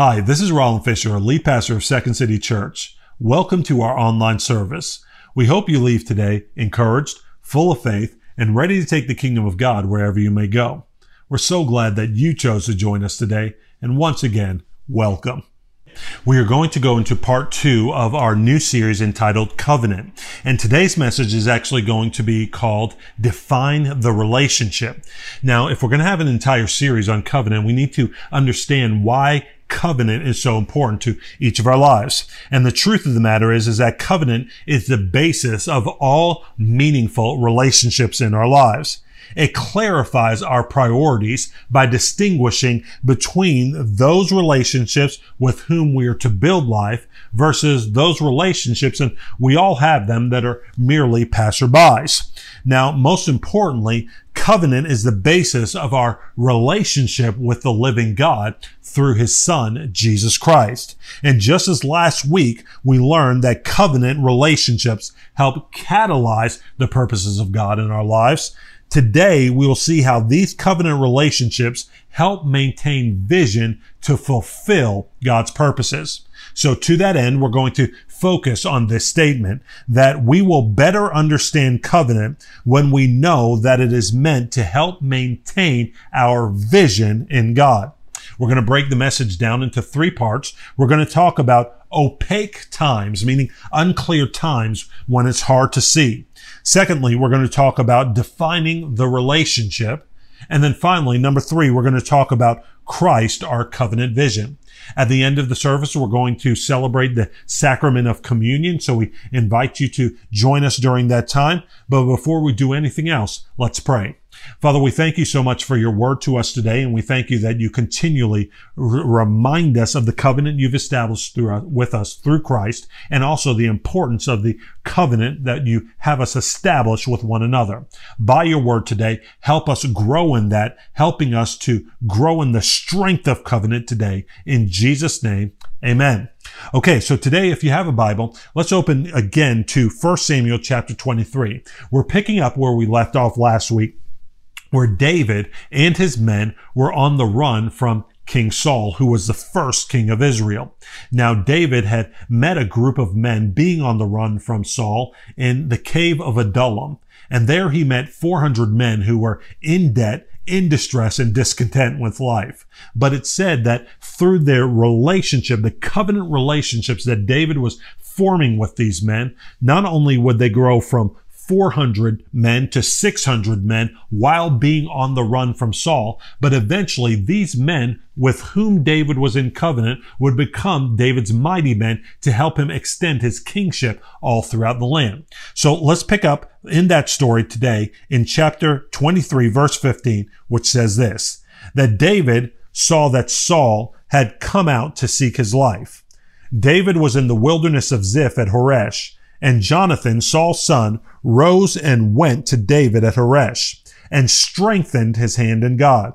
Hi, this is Roland Fisher, a lead pastor of Second City Church. Welcome to our online service. We hope you leave today encouraged, full of faith, and ready to take the kingdom of God wherever you may go. We're so glad that you chose to join us today, and once again, welcome. We are going to go into part two of our new series entitled Covenant. And today's message is actually going to be called Define the Relationship. Now, if we're going to have an entire series on covenant, we need to understand why covenant is so important to each of our lives. And the truth of the matter is, is that covenant is the basis of all meaningful relationships in our lives. It clarifies our priorities by distinguishing between those relationships with whom we are to build life versus those relationships, and we all have them that are merely passerbys. Now, most importantly, covenant is the basis of our relationship with the living God through his son, Jesus Christ. And just as last week, we learned that covenant relationships help catalyze the purposes of God in our lives. Today, we will see how these covenant relationships help maintain vision to fulfill God's purposes. So to that end, we're going to focus on this statement that we will better understand covenant when we know that it is meant to help maintain our vision in God. We're going to break the message down into three parts. We're going to talk about opaque times, meaning unclear times when it's hard to see. Secondly, we're going to talk about defining the relationship. And then finally, number three, we're going to talk about Christ, our covenant vision. At the end of the service, we're going to celebrate the sacrament of communion. So we invite you to join us during that time. But before we do anything else, let's pray. Father, we thank you so much for your word to us today, and we thank you that you continually r- remind us of the covenant you've established through, uh, with us through Christ, and also the importance of the covenant that you have us establish with one another. By your word today, help us grow in that, helping us to grow in the strength of covenant today. In Jesus' name, amen. Okay, so today, if you have a Bible, let's open again to 1 Samuel chapter 23. We're picking up where we left off last week where David and his men were on the run from King Saul, who was the first king of Israel. Now, David had met a group of men being on the run from Saul in the cave of Adullam. And there he met 400 men who were in debt in distress and discontent with life. But it said that through their relationship, the covenant relationships that David was forming with these men, not only would they grow from 400 men to 600 men while being on the run from Saul. But eventually these men with whom David was in covenant would become David's mighty men to help him extend his kingship all throughout the land. So let's pick up in that story today in chapter 23 verse 15, which says this, that David saw that Saul had come out to seek his life. David was in the wilderness of Ziph at Horesh and Jonathan, Saul's son, rose and went to David at Horesh and strengthened his hand in God.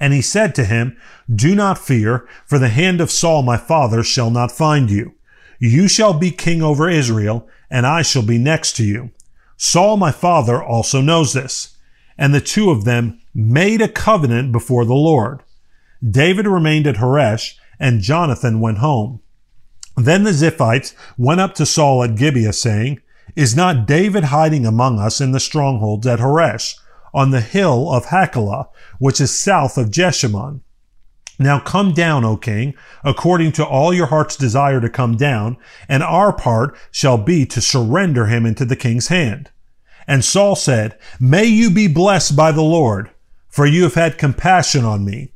And he said to him, Do not fear, for the hand of Saul my father shall not find you. You shall be king over Israel, and I shall be next to you. Saul my father also knows this. And the two of them made a covenant before the Lord. David remained at Horesh, and Jonathan went home. Then the Ziphites went up to Saul at Gibeah, saying, Is not David hiding among us in the strongholds at Horesh, on the hill of Hachilah, which is south of Jeshimon? Now come down, O king, according to all your heart's desire to come down, and our part shall be to surrender him into the king's hand. And Saul said, May you be blessed by the Lord, for you have had compassion on me.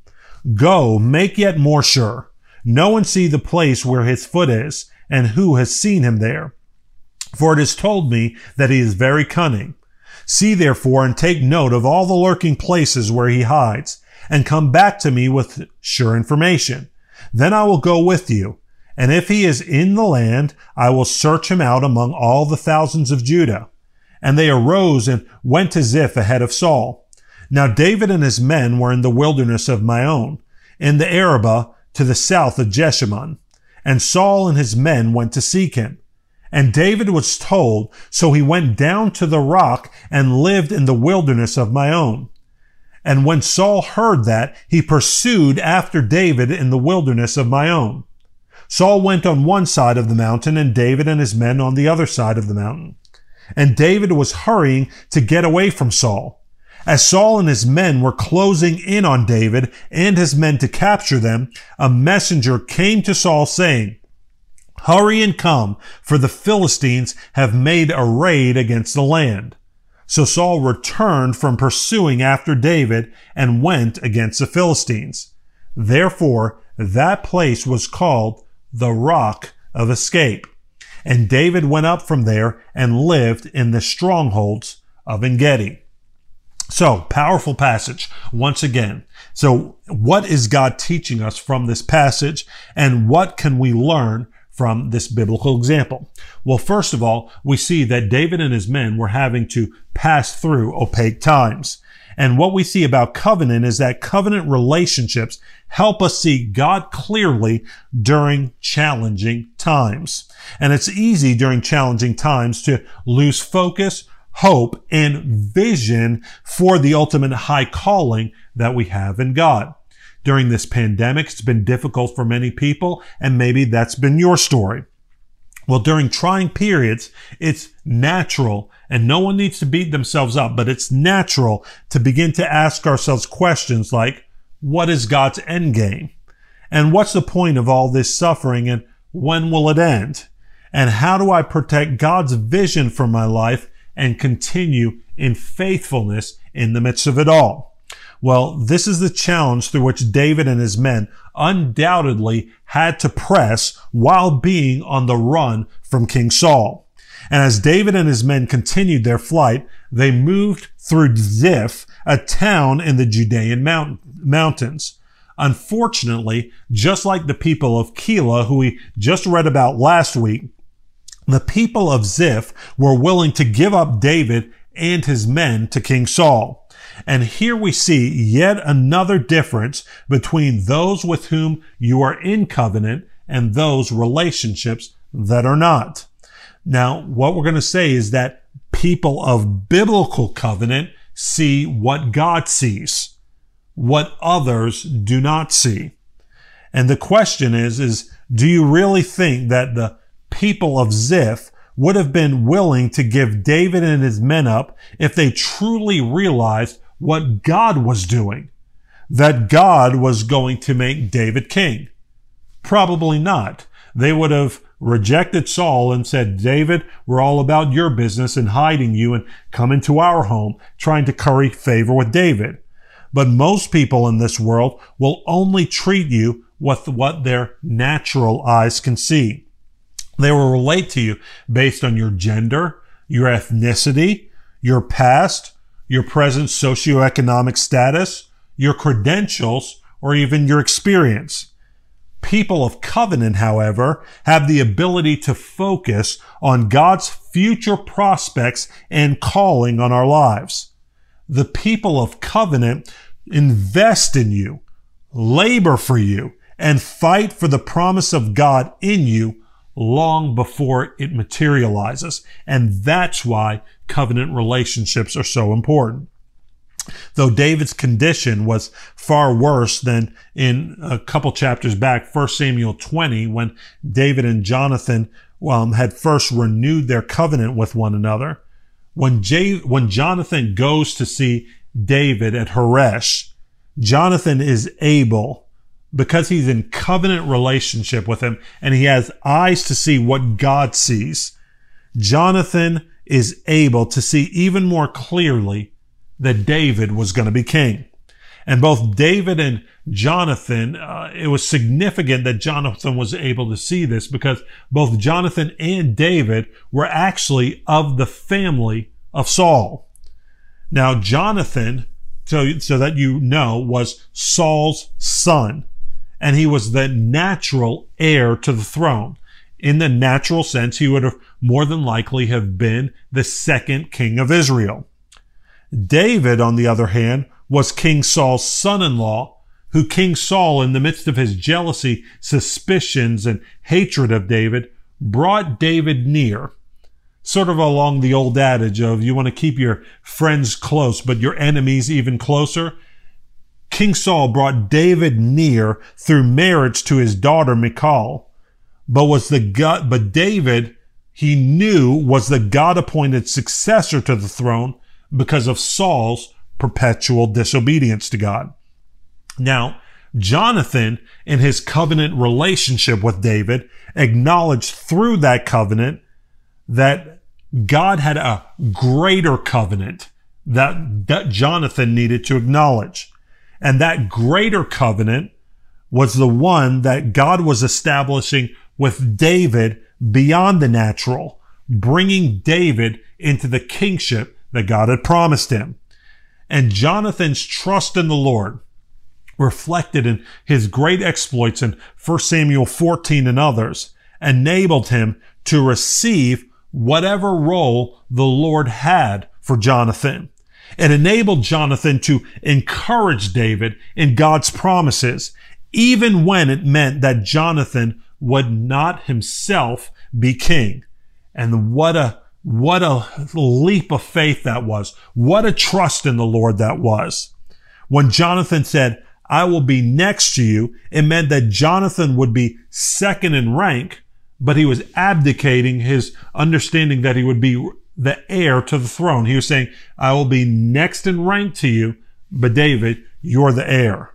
Go, make yet more sure. No one see the place where his foot is, and who has seen him there? For it is told me that he is very cunning. See therefore and take note of all the lurking places where he hides, and come back to me with sure information. Then I will go with you. And if he is in the land, I will search him out among all the thousands of Judah. And they arose and went to Ziph ahead of Saul. Now David and his men were in the wilderness of Maon, in the Arabah, to the south of Jeshimon. And Saul and his men went to seek him. And David was told, so he went down to the rock and lived in the wilderness of Maon. And when Saul heard that, he pursued after David in the wilderness of Maon. Saul went on one side of the mountain and David and his men on the other side of the mountain. And David was hurrying to get away from Saul. As Saul and his men were closing in on David and his men to capture them, a messenger came to Saul saying, Hurry and come, for the Philistines have made a raid against the land. So Saul returned from pursuing after David and went against the Philistines. Therefore, that place was called the Rock of Escape. And David went up from there and lived in the strongholds of Engedi. So, powerful passage once again. So, what is God teaching us from this passage and what can we learn from this biblical example? Well, first of all, we see that David and his men were having to pass through opaque times. And what we see about covenant is that covenant relationships help us see God clearly during challenging times. And it's easy during challenging times to lose focus hope, and vision for the ultimate high calling that we have in God. During this pandemic, it's been difficult for many people, and maybe that's been your story. Well, during trying periods, it's natural, and no one needs to beat themselves up, but it's natural to begin to ask ourselves questions like, what is God's end game? And what's the point of all this suffering and when will it end? And how do I protect God's vision for my life and continue in faithfulness in the midst of it all. Well, this is the challenge through which David and his men undoubtedly had to press while being on the run from King Saul. And as David and his men continued their flight, they moved through Ziph, a town in the Judean mount- mountains. Unfortunately, just like the people of Keilah, who we just read about last week, the people of Ziph were willing to give up David and his men to King Saul. And here we see yet another difference between those with whom you are in covenant and those relationships that are not. Now, what we're going to say is that people of biblical covenant see what God sees, what others do not see. And the question is, is do you really think that the people of Ziph would have been willing to give David and his men up if they truly realized what God was doing, that God was going to make David king. Probably not. They would have rejected Saul and said, David, we're all about your business and hiding you and come into our home, trying to curry favor with David. But most people in this world will only treat you with what their natural eyes can see. They will relate to you based on your gender, your ethnicity, your past, your present socioeconomic status, your credentials, or even your experience. People of covenant, however, have the ability to focus on God's future prospects and calling on our lives. The people of covenant invest in you, labor for you, and fight for the promise of God in you long before it materializes. And that's why covenant relationships are so important. Though David's condition was far worse than in a couple chapters back, 1 Samuel 20, when David and Jonathan um, had first renewed their covenant with one another. When, J- when Jonathan goes to see David at Horesh, Jonathan is able because he's in covenant relationship with him and he has eyes to see what God sees, Jonathan is able to see even more clearly that David was going to be king. And both David and Jonathan, uh, it was significant that Jonathan was able to see this because both Jonathan and David were actually of the family of Saul. Now, Jonathan, so, so that you know, was Saul's son and he was the natural heir to the throne. In the natural sense, he would have more than likely have been the second king of Israel. David, on the other hand, was King Saul's son-in-law, who King Saul, in the midst of his jealousy, suspicions, and hatred of David, brought David near. Sort of along the old adage of you want to keep your friends close, but your enemies even closer. King Saul brought David near through marriage to his daughter Michal, but was the but David, he knew was the God appointed successor to the throne because of Saul's perpetual disobedience to God. Now, Jonathan, in his covenant relationship with David, acknowledged through that covenant that God had a greater covenant that, that Jonathan needed to acknowledge. And that greater covenant was the one that God was establishing with David beyond the natural, bringing David into the kingship that God had promised him. And Jonathan's trust in the Lord, reflected in his great exploits in 1 Samuel 14 and others, enabled him to receive whatever role the Lord had for Jonathan. It enabled Jonathan to encourage David in God's promises, even when it meant that Jonathan would not himself be king. And what a, what a leap of faith that was. What a trust in the Lord that was. When Jonathan said, I will be next to you, it meant that Jonathan would be second in rank, but he was abdicating his understanding that he would be the heir to the throne. He was saying, I will be next in rank to you, but David, you're the heir.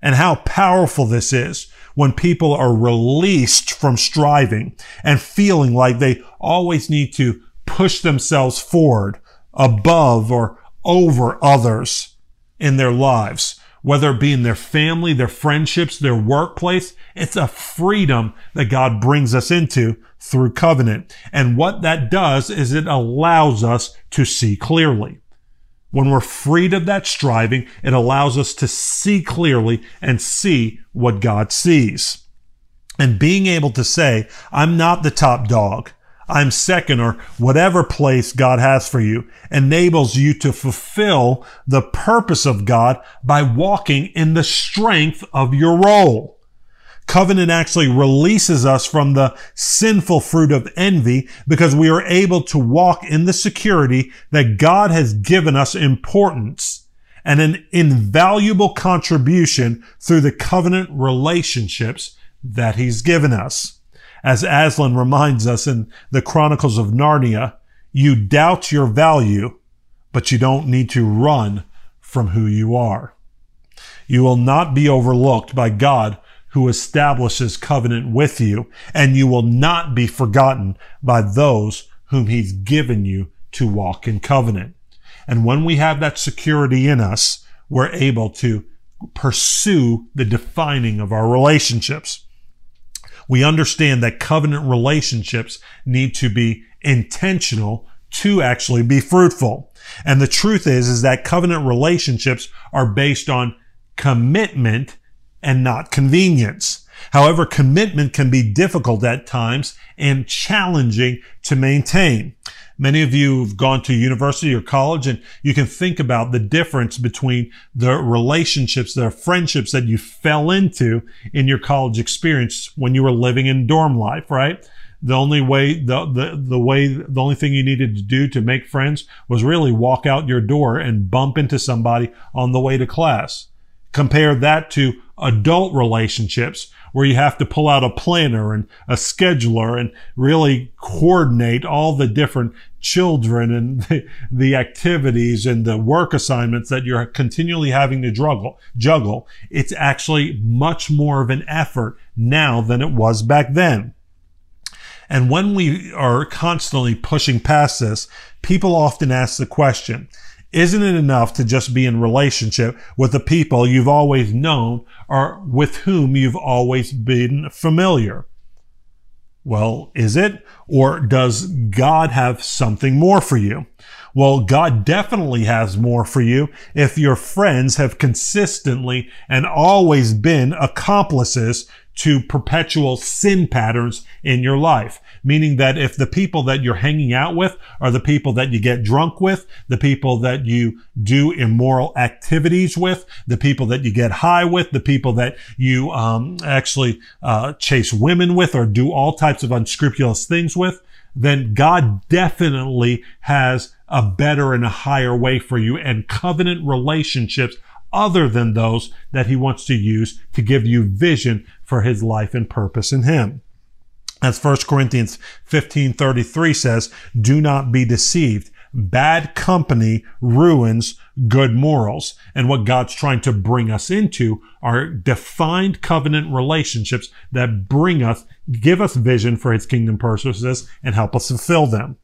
And how powerful this is when people are released from striving and feeling like they always need to push themselves forward above or over others in their lives whether it be in their family, their friendships, their workplace. It's a freedom that God brings us into through covenant. And what that does is it allows us to see clearly. When we're freed of that striving, it allows us to see clearly and see what God sees. And being able to say, I'm not the top dog. I'm second or whatever place God has for you enables you to fulfill the purpose of God by walking in the strength of your role. Covenant actually releases us from the sinful fruit of envy because we are able to walk in the security that God has given us importance and an invaluable contribution through the covenant relationships that he's given us. As Aslan reminds us in the Chronicles of Narnia, you doubt your value, but you don't need to run from who you are. You will not be overlooked by God who establishes covenant with you, and you will not be forgotten by those whom he's given you to walk in covenant. And when we have that security in us, we're able to pursue the defining of our relationships we understand that covenant relationships need to be intentional to actually be fruitful. And the truth is, is that covenant relationships are based on commitment and not convenience. However, commitment can be difficult at times and challenging to maintain. Many of you have gone to university or college and you can think about the difference between the relationships, the friendships that you fell into in your college experience when you were living in dorm life, right? The only way, the, the, the way, the only thing you needed to do to make friends was really walk out your door and bump into somebody on the way to class. Compare that to adult relationships where you have to pull out a planner and a scheduler and really coordinate all the different children and the, the, activities and the work assignments that you're continually having to juggle, juggle. It's actually much more of an effort now than it was back then. And when we are constantly pushing past this, people often ask the question, isn't it enough to just be in relationship with the people you've always known or with whom you've always been familiar? Well, is it? Or does God have something more for you? Well, God definitely has more for you if your friends have consistently and always been accomplices to perpetual sin patterns in your life. Meaning that if the people that you're hanging out with are the people that you get drunk with, the people that you do immoral activities with, the people that you get high with, the people that you um, actually uh, chase women with or do all types of unscrupulous things with, then God definitely has a better and a higher way for you. And covenant relationships other than those that he wants to use to give you vision for his life and purpose in him. As 1 Corinthians 15:33 says, "Do not be deceived. Bad company ruins good morals. And what God's trying to bring us into are defined covenant relationships that bring us, give us vision for his kingdom purposes and help us fulfill them.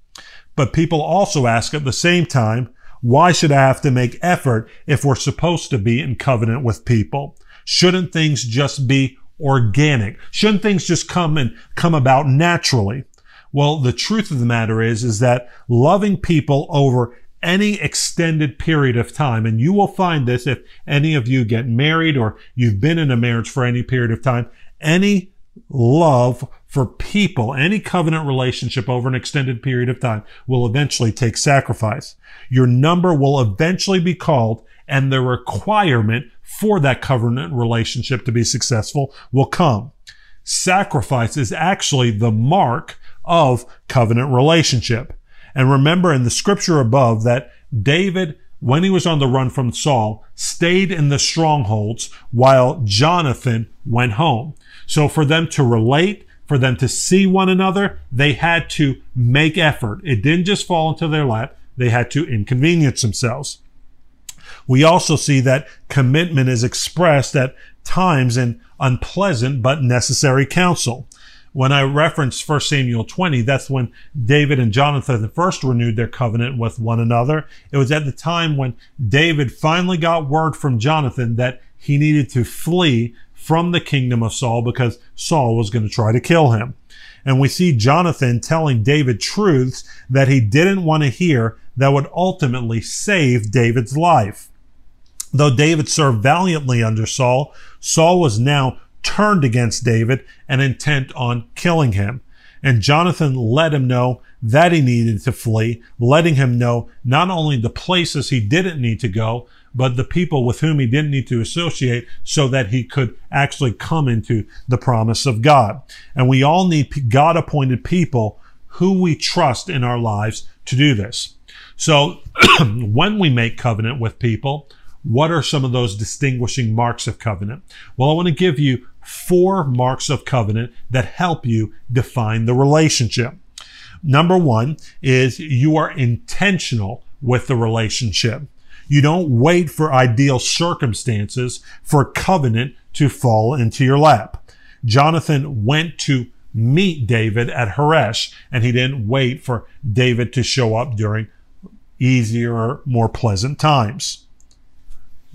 But people also ask at the same time, why should I have to make effort if we're supposed to be in covenant with people? Shouldn't things just be organic? Shouldn't things just come and come about naturally? Well, the truth of the matter is, is that loving people over any extended period of time, and you will find this if any of you get married or you've been in a marriage for any period of time, any love for people, any covenant relationship over an extended period of time will eventually take sacrifice. Your number will eventually be called and the requirement for that covenant relationship to be successful will come. Sacrifice is actually the mark of covenant relationship. And remember in the scripture above that David, when he was on the run from Saul, stayed in the strongholds while Jonathan went home. So for them to relate, for them to see one another, they had to make effort. It didn't just fall into their lap. They had to inconvenience themselves. We also see that commitment is expressed at times in unpleasant but necessary counsel. When I reference 1 Samuel 20, that's when David and Jonathan first renewed their covenant with one another. It was at the time when David finally got word from Jonathan that he needed to flee from the kingdom of Saul because Saul was going to try to kill him. And we see Jonathan telling David truths that he didn't want to hear that would ultimately save David's life. Though David served valiantly under Saul, Saul was now turned against David and intent on killing him. And Jonathan let him know that he needed to flee, letting him know not only the places he didn't need to go, but the people with whom he didn't need to associate so that he could actually come into the promise of God. And we all need God appointed people who we trust in our lives to do this. So when we make covenant with people, what are some of those distinguishing marks of covenant? Well, I want to give you four marks of covenant that help you define the relationship. Number one is you are intentional with the relationship. You don't wait for ideal circumstances for covenant to fall into your lap. Jonathan went to meet David at Horesh and he didn't wait for David to show up during easier, more pleasant times.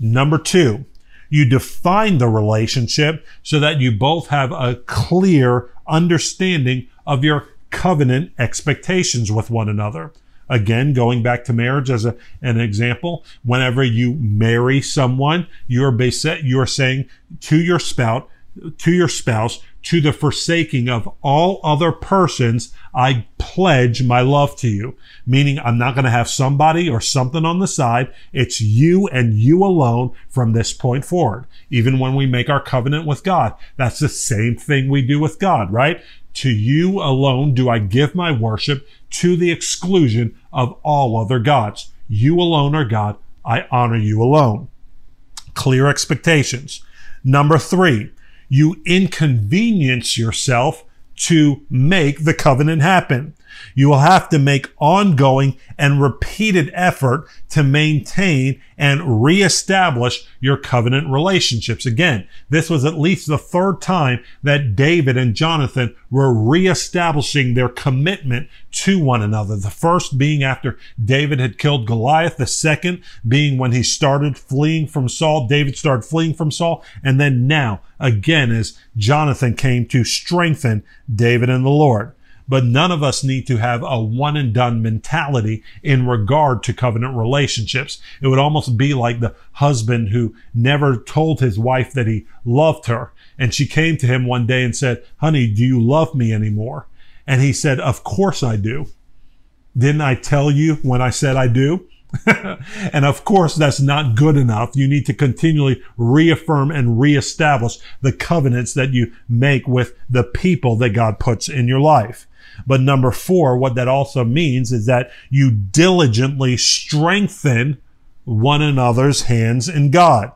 Number two, you define the relationship so that you both have a clear understanding of your covenant expectations with one another. Again, going back to marriage as a, an example, whenever you marry someone, you're basi- you're saying to your spouse, to your spouse, to the forsaking of all other persons, I pledge my love to you. Meaning I'm not going to have somebody or something on the side. It's you and you alone from this point forward. Even when we make our covenant with God, that's the same thing we do with God, right? To you alone do I give my worship to the exclusion of all other gods. You alone are God. I honor you alone. Clear expectations. Number three, you inconvenience yourself to make the covenant happen. You will have to make ongoing and repeated effort to maintain and reestablish your covenant relationships. Again, this was at least the third time that David and Jonathan were reestablishing their commitment to one another. The first being after David had killed Goliath. The second being when he started fleeing from Saul. David started fleeing from Saul. And then now again as Jonathan came to strengthen David and the Lord but none of us need to have a one and done mentality in regard to covenant relationships. It would almost be like the husband who never told his wife that he loved her. And she came to him one day and said, honey, do you love me anymore? And he said, of course I do. Didn't I tell you when I said I do? and of course, that's not good enough. You need to continually reaffirm and reestablish the covenants that you make with the people that God puts in your life. But number four, what that also means is that you diligently strengthen one another's hands in God.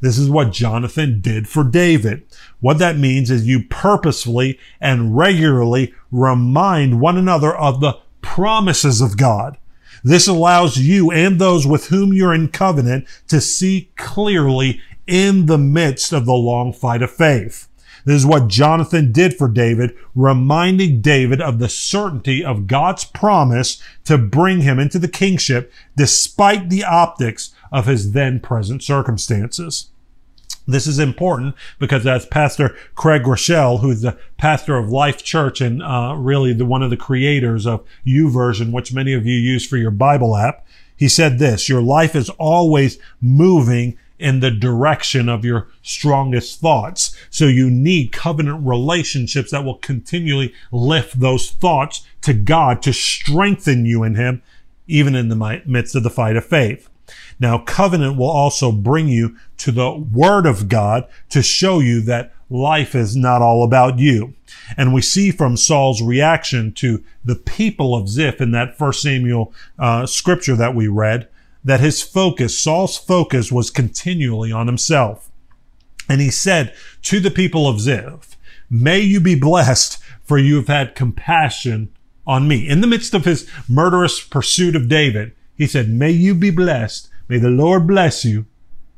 This is what Jonathan did for David. What that means is you purposefully and regularly remind one another of the promises of God. This allows you and those with whom you're in covenant to see clearly in the midst of the long fight of faith. This is what Jonathan did for David, reminding David of the certainty of God's promise to bring him into the kingship despite the optics of his then present circumstances. This is important because as Pastor Craig Groeschel, who's the pastor of Life Church and uh, really the one of the creators of YouVersion, which many of you use for your Bible app, he said this: Your life is always moving in the direction of your strongest thoughts. So you need covenant relationships that will continually lift those thoughts to God to strengthen you in Him, even in the midst of the fight of faith. Now, covenant will also bring you to the word of God to show you that life is not all about you. And we see from Saul's reaction to the people of Ziph in that first Samuel uh, scripture that we read, that his focus, Saul's focus was continually on himself. And he said to the people of Ziph, may you be blessed for you have had compassion on me. In the midst of his murderous pursuit of David, he said, may you be blessed. May the Lord bless you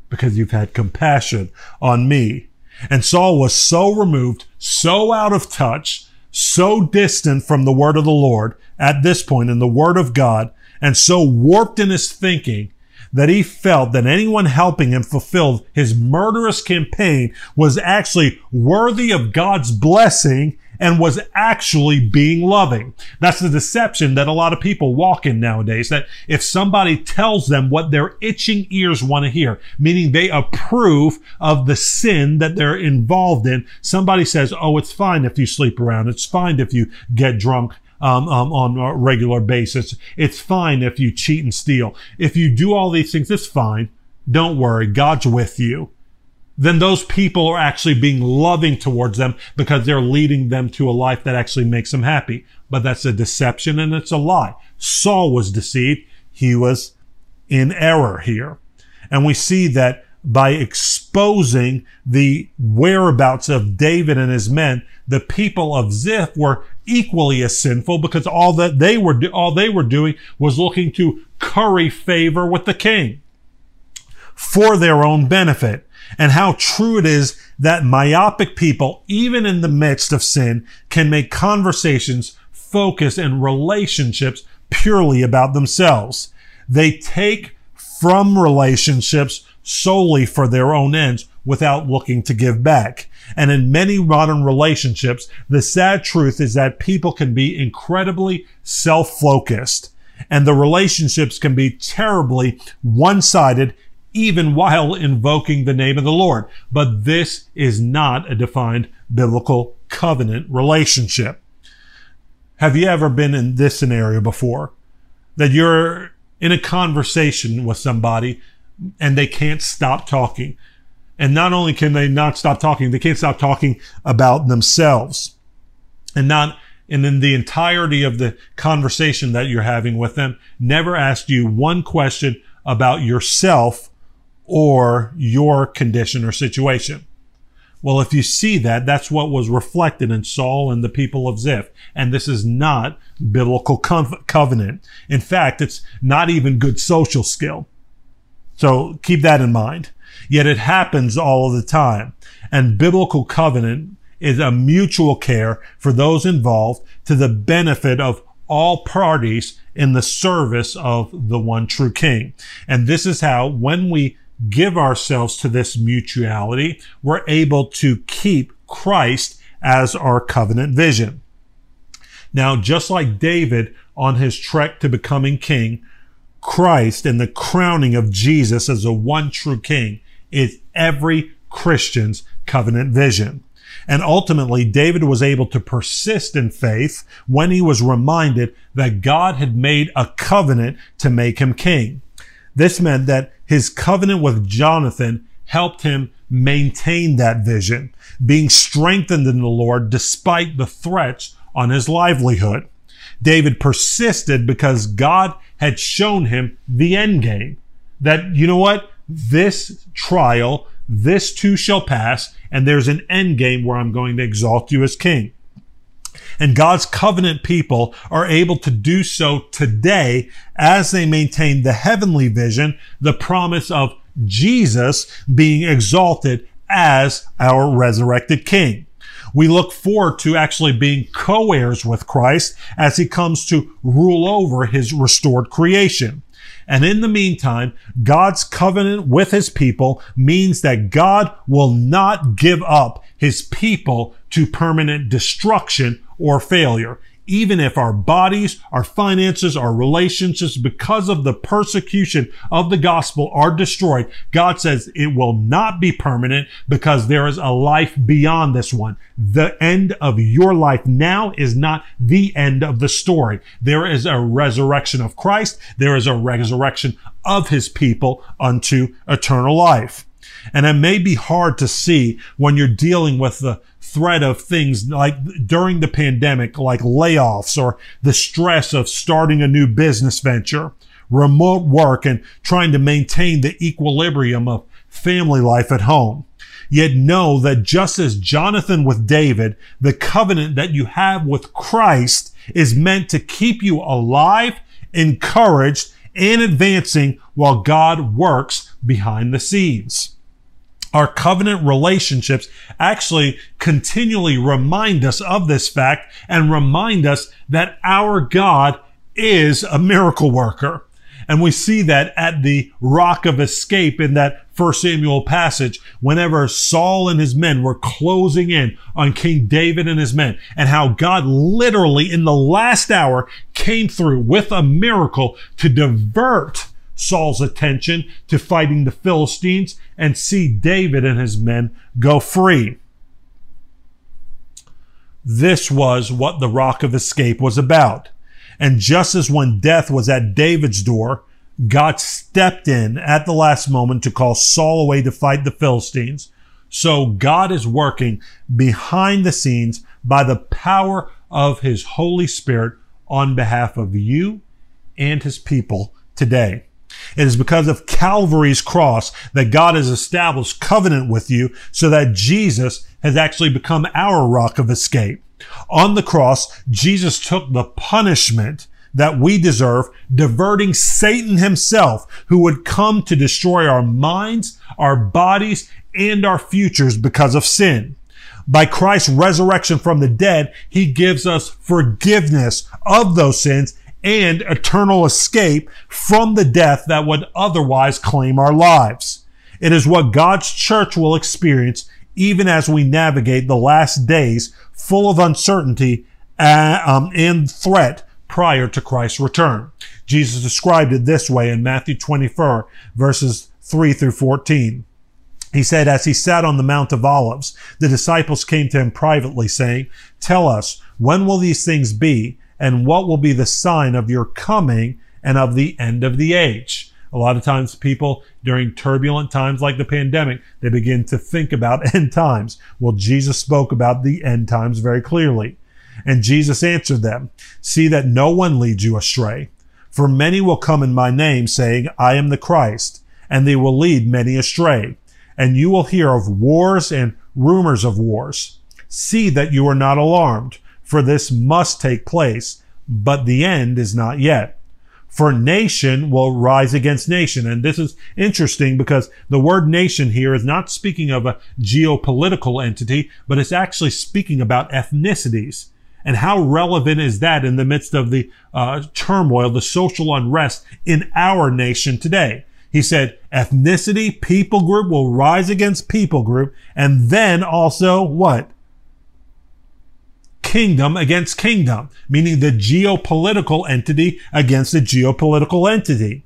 because you've had compassion on me. And Saul was so removed, so out of touch, so distant from the word of the Lord at this point in the word of God and so warped in his thinking that he felt that anyone helping him fulfill his murderous campaign was actually worthy of God's blessing and was actually being loving. That's the deception that a lot of people walk in nowadays. That if somebody tells them what their itching ears want to hear, meaning they approve of the sin that they're involved in, somebody says, Oh, it's fine if you sleep around. It's fine if you get drunk um, um, on a regular basis. It's fine if you cheat and steal. If you do all these things, it's fine. Don't worry. God's with you. Then those people are actually being loving towards them because they're leading them to a life that actually makes them happy. But that's a deception and it's a lie. Saul was deceived. He was in error here. And we see that by exposing the whereabouts of David and his men, the people of Ziph were equally as sinful because all that they were do- all they were doing was looking to curry favor with the king for their own benefit. And how true it is that myopic people, even in the midst of sin, can make conversations, focus, and relationships purely about themselves. They take from relationships solely for their own ends without looking to give back. And in many modern relationships, the sad truth is that people can be incredibly self-focused and the relationships can be terribly one-sided even while invoking the name of the Lord. But this is not a defined biblical covenant relationship. Have you ever been in this scenario before? That you're in a conversation with somebody and they can't stop talking. And not only can they not stop talking, they can't stop talking about themselves. And not, and in the entirety of the conversation that you're having with them, never ask you one question about yourself or your condition or situation. Well, if you see that, that's what was reflected in Saul and the people of Ziph. And this is not biblical covenant. In fact, it's not even good social skill. So keep that in mind. Yet it happens all of the time. And biblical covenant is a mutual care for those involved to the benefit of all parties in the service of the one true king. And this is how, when we give ourselves to this mutuality, we're able to keep Christ as our covenant vision. Now, just like David on his trek to becoming king, Christ and the crowning of Jesus as the one true king is every Christian's covenant vision. And ultimately, David was able to persist in faith when he was reminded that God had made a covenant to make him king. This meant that his covenant with Jonathan helped him maintain that vision, being strengthened in the Lord despite the threats on his livelihood. David persisted because God had shown him the end game. That, you know what? This trial, this too shall pass, and there's an end game where I'm going to exalt you as king. And God's covenant people are able to do so today as they maintain the heavenly vision, the promise of Jesus being exalted as our resurrected king. We look forward to actually being co-heirs with Christ as he comes to rule over his restored creation. And in the meantime, God's covenant with his people means that God will not give up his people to permanent destruction or failure even if our bodies, our finances, our relationships, because of the persecution of the gospel are destroyed, God says it will not be permanent because there is a life beyond this one. The end of your life now is not the end of the story. There is a resurrection of Christ. There is a resurrection of his people unto eternal life. And it may be hard to see when you're dealing with the threat of things like during the pandemic, like layoffs or the stress of starting a new business venture, remote work and trying to maintain the equilibrium of family life at home. Yet know that just as Jonathan with David, the covenant that you have with Christ is meant to keep you alive, encouraged, and advancing while God works behind the scenes. Our covenant relationships actually continually remind us of this fact and remind us that our God is a miracle worker. And we see that at the rock of escape in that first Samuel passage, whenever Saul and his men were closing in on King David and his men, and how God literally in the last hour came through with a miracle to divert Saul's attention to fighting the Philistines and see David and his men go free. This was what the rock of escape was about. And just as when death was at David's door, God stepped in at the last moment to call Saul away to fight the Philistines. So God is working behind the scenes by the power of his Holy Spirit on behalf of you and his people today. It is because of Calvary's cross that God has established covenant with you so that Jesus has actually become our rock of escape. On the cross, Jesus took the punishment that we deserve, diverting Satan himself, who would come to destroy our minds, our bodies, and our futures because of sin. By Christ's resurrection from the dead, he gives us forgiveness of those sins and eternal escape from the death that would otherwise claim our lives. It is what God's church will experience even as we navigate the last days full of uncertainty uh, um, and threat prior to Christ's return. Jesus described it this way in Matthew 24 verses 3 through 14. He said, as he sat on the Mount of Olives, the disciples came to him privately saying, tell us, when will these things be? And what will be the sign of your coming and of the end of the age. A lot of times people during turbulent times like the pandemic, they begin to think about end times. Well, Jesus spoke about the end times very clearly. And Jesus answered them, see that no one leads you astray. For many will come in my name saying, I am the Christ, and they will lead many astray. And you will hear of wars and rumors of wars. See that you are not alarmed for this must take place, but the end is not yet. For nation will rise against nation. And this is interesting because the word nation here is not speaking of a geopolitical entity, but it's actually speaking about ethnicities. And how relevant is that in the midst of the uh, turmoil, the social unrest in our nation today? He said, ethnicity, people group will rise against people group. And then also what? Kingdom against kingdom, meaning the geopolitical entity against the geopolitical entity.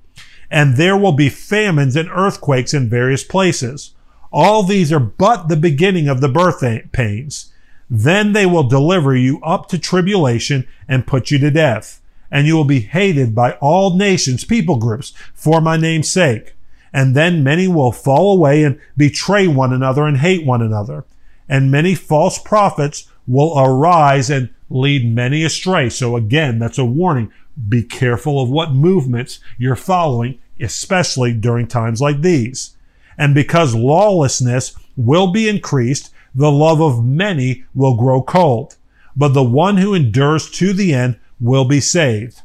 And there will be famines and earthquakes in various places. All these are but the beginning of the birth pains. Then they will deliver you up to tribulation and put you to death. And you will be hated by all nations, people groups, for my name's sake. And then many will fall away and betray one another and hate one another. And many false prophets will arise and lead many astray. So again, that's a warning. Be careful of what movements you're following, especially during times like these. And because lawlessness will be increased, the love of many will grow cold. But the one who endures to the end will be saved.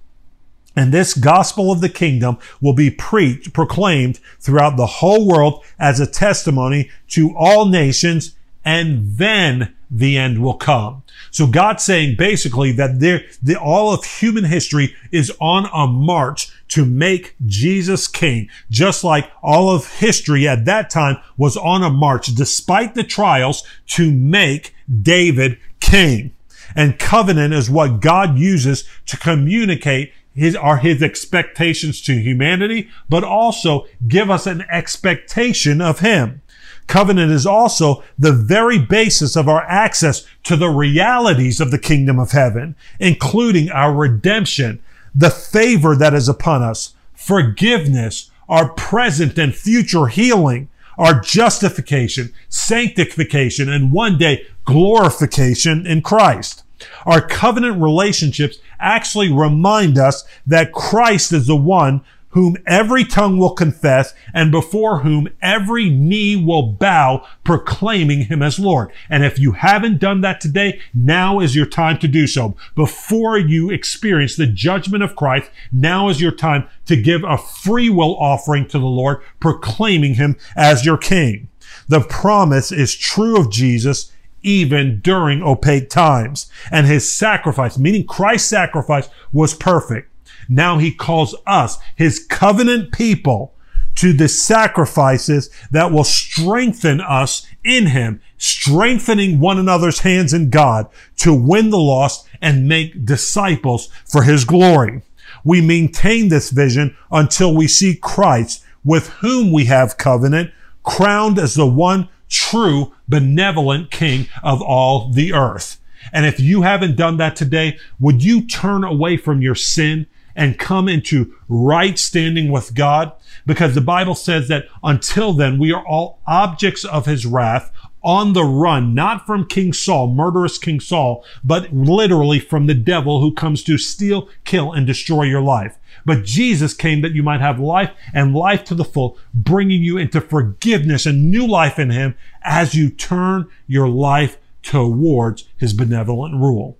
And this gospel of the kingdom will be preached, proclaimed throughout the whole world as a testimony to all nations, and then the end will come. So God's saying basically that there, the, all of human history is on a march to make Jesus king, just like all of history at that time was on a march, despite the trials, to make David king. And covenant is what God uses to communicate his, are his expectations to humanity, but also give us an expectation of him. Covenant is also the very basis of our access to the realities of the kingdom of heaven, including our redemption, the favor that is upon us, forgiveness, our present and future healing, our justification, sanctification, and one day glorification in Christ. Our covenant relationships actually remind us that Christ is the one whom every tongue will confess and before whom every knee will bow, proclaiming him as Lord. And if you haven't done that today, now is your time to do so. Before you experience the judgment of Christ, now is your time to give a free will offering to the Lord, proclaiming him as your king. The promise is true of Jesus even during opaque times. And his sacrifice, meaning Christ's sacrifice, was perfect. Now he calls us, his covenant people, to the sacrifices that will strengthen us in him, strengthening one another's hands in God to win the lost and make disciples for his glory. We maintain this vision until we see Christ with whom we have covenant crowned as the one true benevolent king of all the earth. And if you haven't done that today, would you turn away from your sin and come into right standing with God? Because the Bible says that until then, we are all objects of his wrath on the run, not from King Saul, murderous King Saul, but literally from the devil who comes to steal, kill, and destroy your life. But Jesus came that you might have life and life to the full, bringing you into forgiveness and new life in him as you turn your life towards his benevolent rule.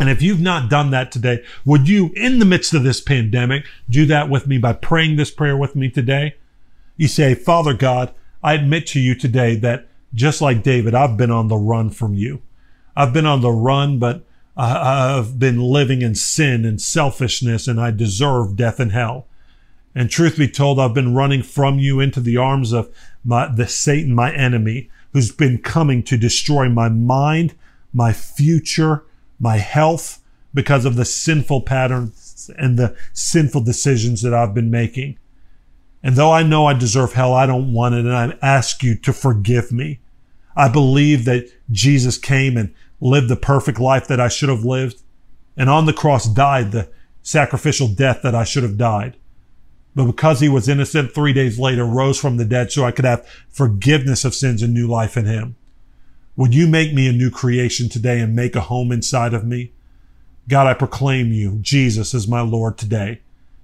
And if you've not done that today, would you, in the midst of this pandemic, do that with me by praying this prayer with me today? You say, Father God, I admit to you today that just like David, I've been on the run from you. I've been on the run, but uh, I've been living in sin and selfishness and I deserve death and hell. And truth be told, I've been running from you into the arms of my, the Satan, my enemy, who's been coming to destroy my mind, my future, my health because of the sinful patterns and the sinful decisions that I've been making. And though I know I deserve hell, I don't want it. And I ask you to forgive me. I believe that Jesus came and lived the perfect life that I should have lived and on the cross died the sacrificial death that I should have died. But because he was innocent, three days later rose from the dead so I could have forgiveness of sins and new life in him. Would you make me a new creation today and make a home inside of me? God, I proclaim you, Jesus, as my Lord today.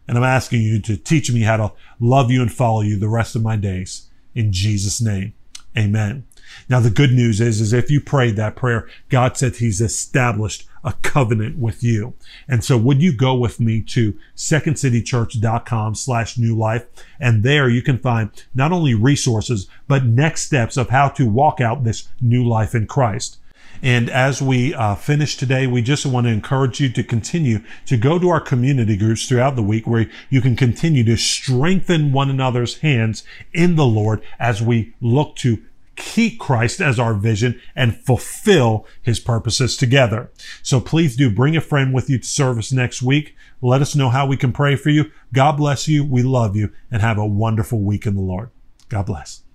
And I'm asking you to teach me how to love you and follow you the rest of my days. In Jesus' name, amen. Now, the good news is, is if you prayed that prayer, God said he's established a covenant with you. And so would you go with me to secondcitychurch.com slash new life? And there you can find not only resources, but next steps of how to walk out this new life in Christ. And as we uh, finish today, we just want to encourage you to continue to go to our community groups throughout the week where you can continue to strengthen one another's hands in the Lord as we look to keep Christ as our vision and fulfill his purposes together. So please do bring a friend with you to service next week. Let us know how we can pray for you. God bless you. We love you and have a wonderful week in the Lord. God bless.